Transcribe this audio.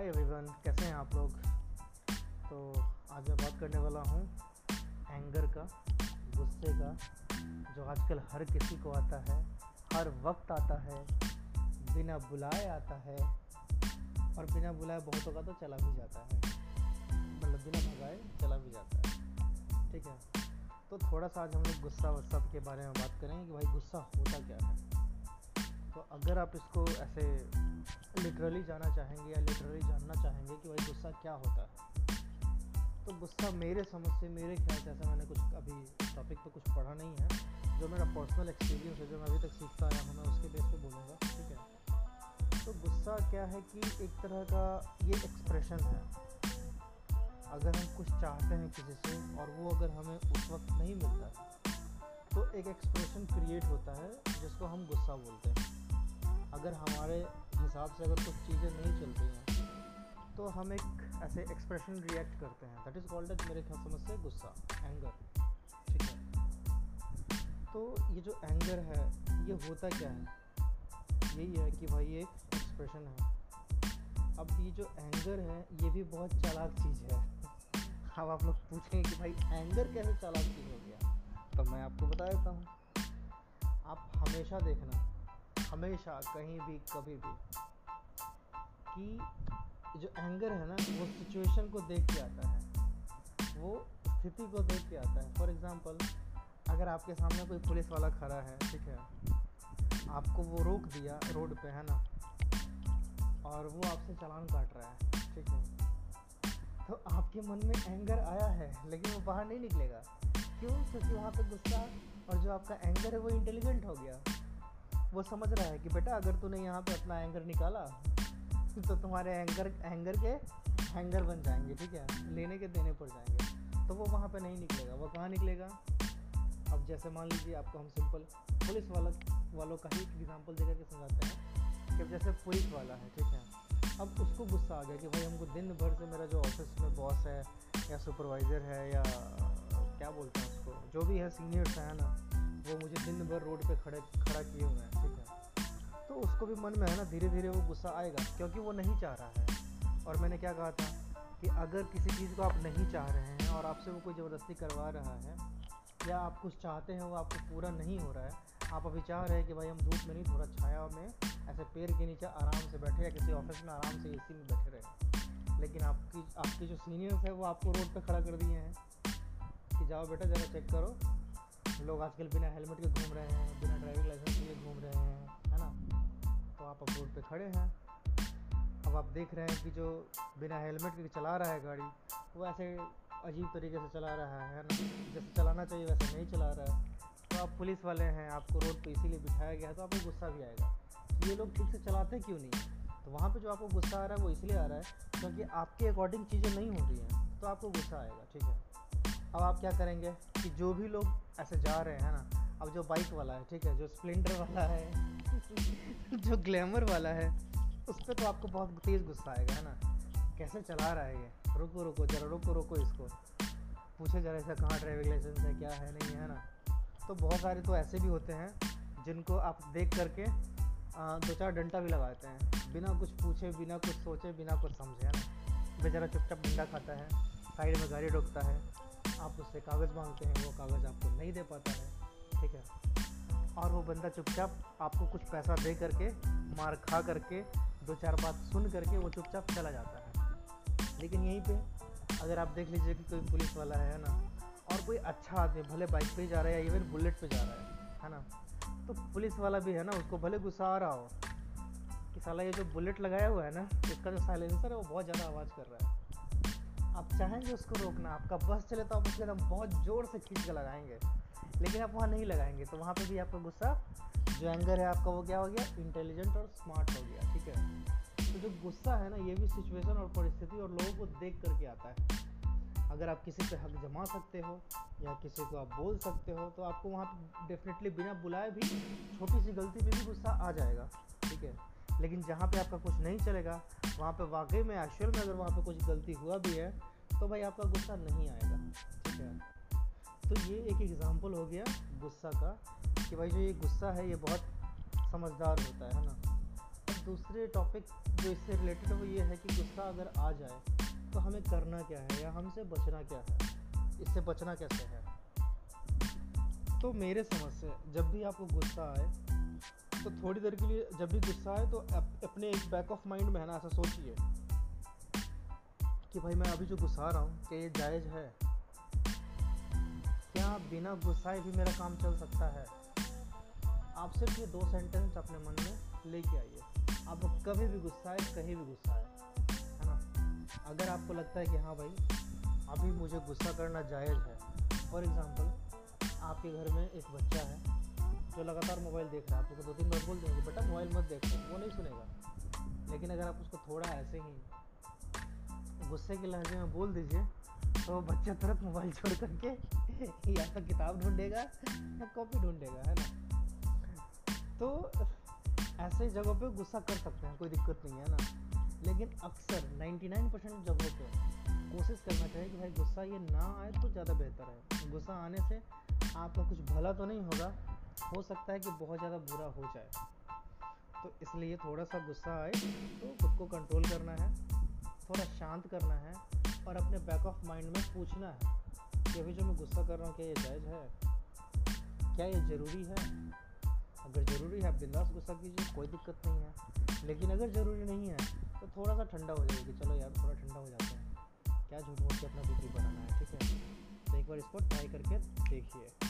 Hi everyone कैसे हैं आप लोग? तो आज मैं बात करने वाला हूँ एंगर का, गुस्से का, जो आजकल हर किसी को आता है, हर वक्त आता है, बिना बुलाए आता है, और बिना बुलाए बहुतों का तो चला भी जाता है। मतलब बिना भगाए चला भी जाता है। ठीक है? तो थोड़ा सा आज हम लोग गुस्सा वस्सा के बारे में बात करेंगे कि भाई गुस्सा होता क्या है? तो अगर आप इसको ऐसे लिटरली जाना चाहेंगे या लिटरली जानना चाहेंगे कि भाई गुस्सा क्या होता है तो गुस्सा मेरे समझ से, मेरे ख्याल से ऐसा मैंने कुछ अभी टॉपिक पे कुछ पढ़ा नहीं है। जो मेरा पर्सनल एक्सपीरियंस है, जो मैं अभी तक सीखता आया हूँ, मैं उसके बेस पे बोलूँगा, ठीक है? तो गुस्सा क्या है कि एक तरह का ये एक्सप्रेशन है। अगर हम कुछ चाहते हैं किसी से और वो अगर हमें उस वक्त नहीं मिलता तो एक एक्सप्रेशन क्रिएट होता है जिसको हम गुस्सा बोलते हैं। अगर हमारे हिसाब से अगर कुछ चीज़ें नहीं चलती हैं तो हम एक ऐसे एक्सप्रेशन रिएक्ट करते हैं। दैट इज़ कॉल्ड एज मेरे ख्याल समझ से गुस्सा एंगर ठीक है? तो ये जो एंगर है, ये होता क्या है? यही है कि भाई एक एक्सप्रेशन है। अब ये जो एंगर है, ये भी बहुत चालाक चीज़ है। अब आप लोग पूछेंगे कि भाई एंगर कैसे चालाक चीज़ हो गया? तो मैं आपको बता देता हूँ। आप हमेशा देखना। हमेशा कहीं भी, कभी भी, कि जो एंगर है ना, वो सिचुएशन को देख के आता है। वो स्थिति को देख के आता है। फॉर एग्ज़ाम्पल अगर आपके सामने कोई पुलिस वाला खड़ा है, ठीक है, आपको वो रोक दिया रोड पे, है ना, और वो आपसे चालान काट रहा है, ठीक है तो आपके मन में एंगर आया है, लेकिन वो बाहर नहीं निकलेगा। क्यों? क्योंकि वहाँ पे गुस्सा और जो आपका एंगर है, वो इंटेलिजेंट हो गया। वो समझ रहा है कि बेटा अगर तूने यहाँ पे अपना एंगर निकाला तो तुम्हारे एंगर एंगर के हैंगर बन जाएँगे, ठीक है? लेने के देने पड़ जाएँगे। तो वो वहाँ पे नहीं निकलेगा। वो कहाँ निकलेगा? अब जैसे मान लीजिए आपको हम सिंपल पुलिस वाला, वालों का ही एग्ज़ाम्पल देकर के समझाते हैं कि जैसे पुलिस वाला है, ठीक है? अब उसको गुस्सा आ गया कि भाई हमको दिन भर से मेरा जो ऑफ़िस में बॉस है या सुपरवाइज़र है या क्या बोलते हैं उसको, जो भी है सीनियर्स हैं ना? वो मुझे दिन भर रोड पे खड़े, खड़ा किए हुए हैं, ठीक है। तो उसको भी मन में है ना धीरे धीरे वो गुस्सा आएगा, क्योंकि वो नहीं चाह रहा है। और मैंने क्या कहा था कि अगर किसी चीज़ को आप नहीं चाह रहे हैं और आपसे वो कोई ज़बरदस्ती करवा रहा है, या आप कुछ चाहते हैं, वो आपको पूरा नहीं हो रहा है, आप अभी चाह रहे हैं कि भाई हम धूप में नहीं, थोड़ा छाया में, ऐसे पेड़ के नीचे आराम से बैठे या किसी ऑफ़िस में आराम से एसी में बैठे रहे। लेकिन आपकी, आपके जो सीनियर्स है, वो आपको रोड पर खड़ा कर दिए हैं। कि जाओ बेटा, ज़रा चेक करो लोग आजकल बिना हेलमेट के घूम रहे हैं, बिना ड्राइविंग लाइसेंस के घूम रहे हैं, है ना? तो आप अब रोड पे खड़े हैं। अब आप देख रहे हैं कि जो बिना हेलमेट के चला रहा है गाड़ी, वो ऐसे अजीब तरीके से चला रहा है ना? जैसे चलाना चाहिए वैसे नहीं चला रहा है। तो आप पुलिस वाले हैं, आपको रोड पर इसीलिए बिठाया गया है तो आपको गुस्सा भी आएगा। ये लोग ठीक से चलाते क्यों नहीं? तो वहाँ पर जो आपको गुस्सा आ रहा है, वो इसलिए आ रहा है, क्योंकि आपके अकॉर्डिंग चीज़ें नहीं हो रही हैं तो आपको गुस्सा आएगा, ठीक है? अब आप क्या करेंगे कि जो भी लोग ऐसे जा रहे हैं ना? अब जो बाइक वाला है, ठीक है? जो स्प्लेंडर वाला है, जो ग्लैमर वाला है, उस पर तो आपको बहुत तेज़ गुस्सा आएगा, है ना? कैसे चला रहा है ये? रुको रुको, जरा रुको रुको इसको। पूछे जरा ऐसा कहाँ ड्राइविंग लाइसेंस है, क्या है, नहीं है ना? तो बहुत सारे तो ऐसे भी होते हैं, जिनको आप देख करके दो चार डंडा भी लगाते हैं, बिना कुछ पूछे, बिना कुछ सोचे, बिना कुछ समझे, है ना? बेचारा चुपचाप डंडा खाता है, साइड में गाड़ी रोकता है आप उससे कागज़ मांगते हैं, वो कागज़ आपको नहीं दे पाता है, ठीक है? और वो बंदा चुपचाप आपको कुछ पैसा दे करके, मार खा करके, दो चार बात सुन करके वो चुपचाप चला जाता है। लेकिन यहीं पे अगर आप देख लीजिए कि कोई पुलिस वाला है ना? और कोई अच्छा आदमी, भले बाइक पे जा रहा है या इवन बुलेट पे जा रहा है है ना? तो पुलिस वाला भी है ना, उसको भले गुस्सा आ रहा हो कि साला ये जो बुलेट लगाया हुआ है ना, इसका जो साइलेंसर है, वो बहुत ज़्यादा आवाज़ कर रहा है। आप चाहेंगे उसको रोकना, आपका बस चले तो आप उसके एकदम बहुत ज़ोर से खींच के लगाएँगे, लेकिन आप वहाँ नहीं लगाएँगे तो वहाँ पे भी आपका गुस्सा जो एंगर है आपका वो क्या हो गया? इंटेलिजेंट और स्मार्ट हो गया, ठीक है? तो जो गुस्सा है ना, ये भी सिचुएशन और परिस्थिति और लोगों को देख करके आता है। अगर आप किसी पे हक जमा सकते हो या किसी को आप बोल सकते हो तो आपको वहाँ डेफिनेटली बिना बुलाए भी छोटी सी गलती पे भी गुस्सा आ जाएगा, ठीक है? लेकिन जहाँ पे आपका कुछ नहीं चलेगा, वहाँ पे वाकई में एक्चुअल में अगर वहाँ पे कुछ गलती हुआ भी है तो भाई आपका गुस्सा नहीं आएगा, ठीक है? तो ये एक एग्ज़ाम्पल हो गया गुस्सा का, कि भाई जो ये गुस्सा है, ये बहुत समझदार होता है ना? दूसरे टॉपिक जो इससे रिलेटेड है, वो ये है कि गुस्सा अगर आ जाए तो हमें करना क्या है, या हमसे बचना क्या है? इससे बचना कैसे है? तो मेरे समझ से जब भी आपको गुस्सा आए तो थोड़ी देर के लिए जब भी गुस्सा आए तो अपने एक बैक ऑफ़ माइंड में है ना, ऐसा सोचिए कि भाई मैं अभी जो गुस्सा रहा हूँ, क्या ये जायज़ है? क्या बिना गुस्साए भी मेरा काम चल सकता है? आप सिर्फ़ ये दो सेंटेंस अपने मन में लेके आइए। आप कभी भी गुस्सा आए, कहीं भी गुस्सा आए, है ना? अगर आपको लगता है कि हाँ भाई, अभी मुझे गुस्सा करना जायज़ है। फॉर एग्ज़ाम्पल आपके घर में एक बच्चा है जो लगातार मोबाइल देख रहा है, आप उसको दो तीन बार बोल देंगे बेटा मोबाइल मत देखो, वो नहीं सुनेगा। लेकिन अगर आप उसको थोड़ा ऐसे ही गुस्से के लहजे में बोल दीजिए तो बच्चा तुरंत मोबाइल छोड़ करके या तो किताब ढूंढेगा या कॉपी ढूंढेगा, है ना? तो ऐसे जगहों पे गुस्सा कर सकते हैं, कोई दिक्कत नहीं है ना? लेकिन अक्सर 99 परसेंट जगहों पे कोशिश करना चाहिए कि भाई गुस्सा ये ना आए तो ज़्यादा बेहतर है। गुस्सा आने से आपका कुछ भला तो नहीं होगा हो सकता है कि बहुत ज़्यादा बुरा हो जाए। तो इसलिए थोड़ा सा गुस्सा आए तो खुद को कंट्रोल करना है, थोड़ा शांत करना है और अपने बैक ऑफ़ माइंड में पूछना है कि अभी जो मैं गुस्सा कर रहा हूँ, क्या ये जायज़ है? क्या ये ज़रूरी है? अगर ज़रूरी है, आप बिंदास गुस्सा कीजिए, कोई दिक्कत नहीं है। लेकिन अगर ज़रूरी नहीं है तो थोड़ा सा ठंडा हो जाएगी चलो यार, थोड़ा ठंडा हो जाता है। क्या झूठ मूठ के अपना बीपी बनाना है, ठीक है? तो एक बार इसको ट्राई करके देखिए।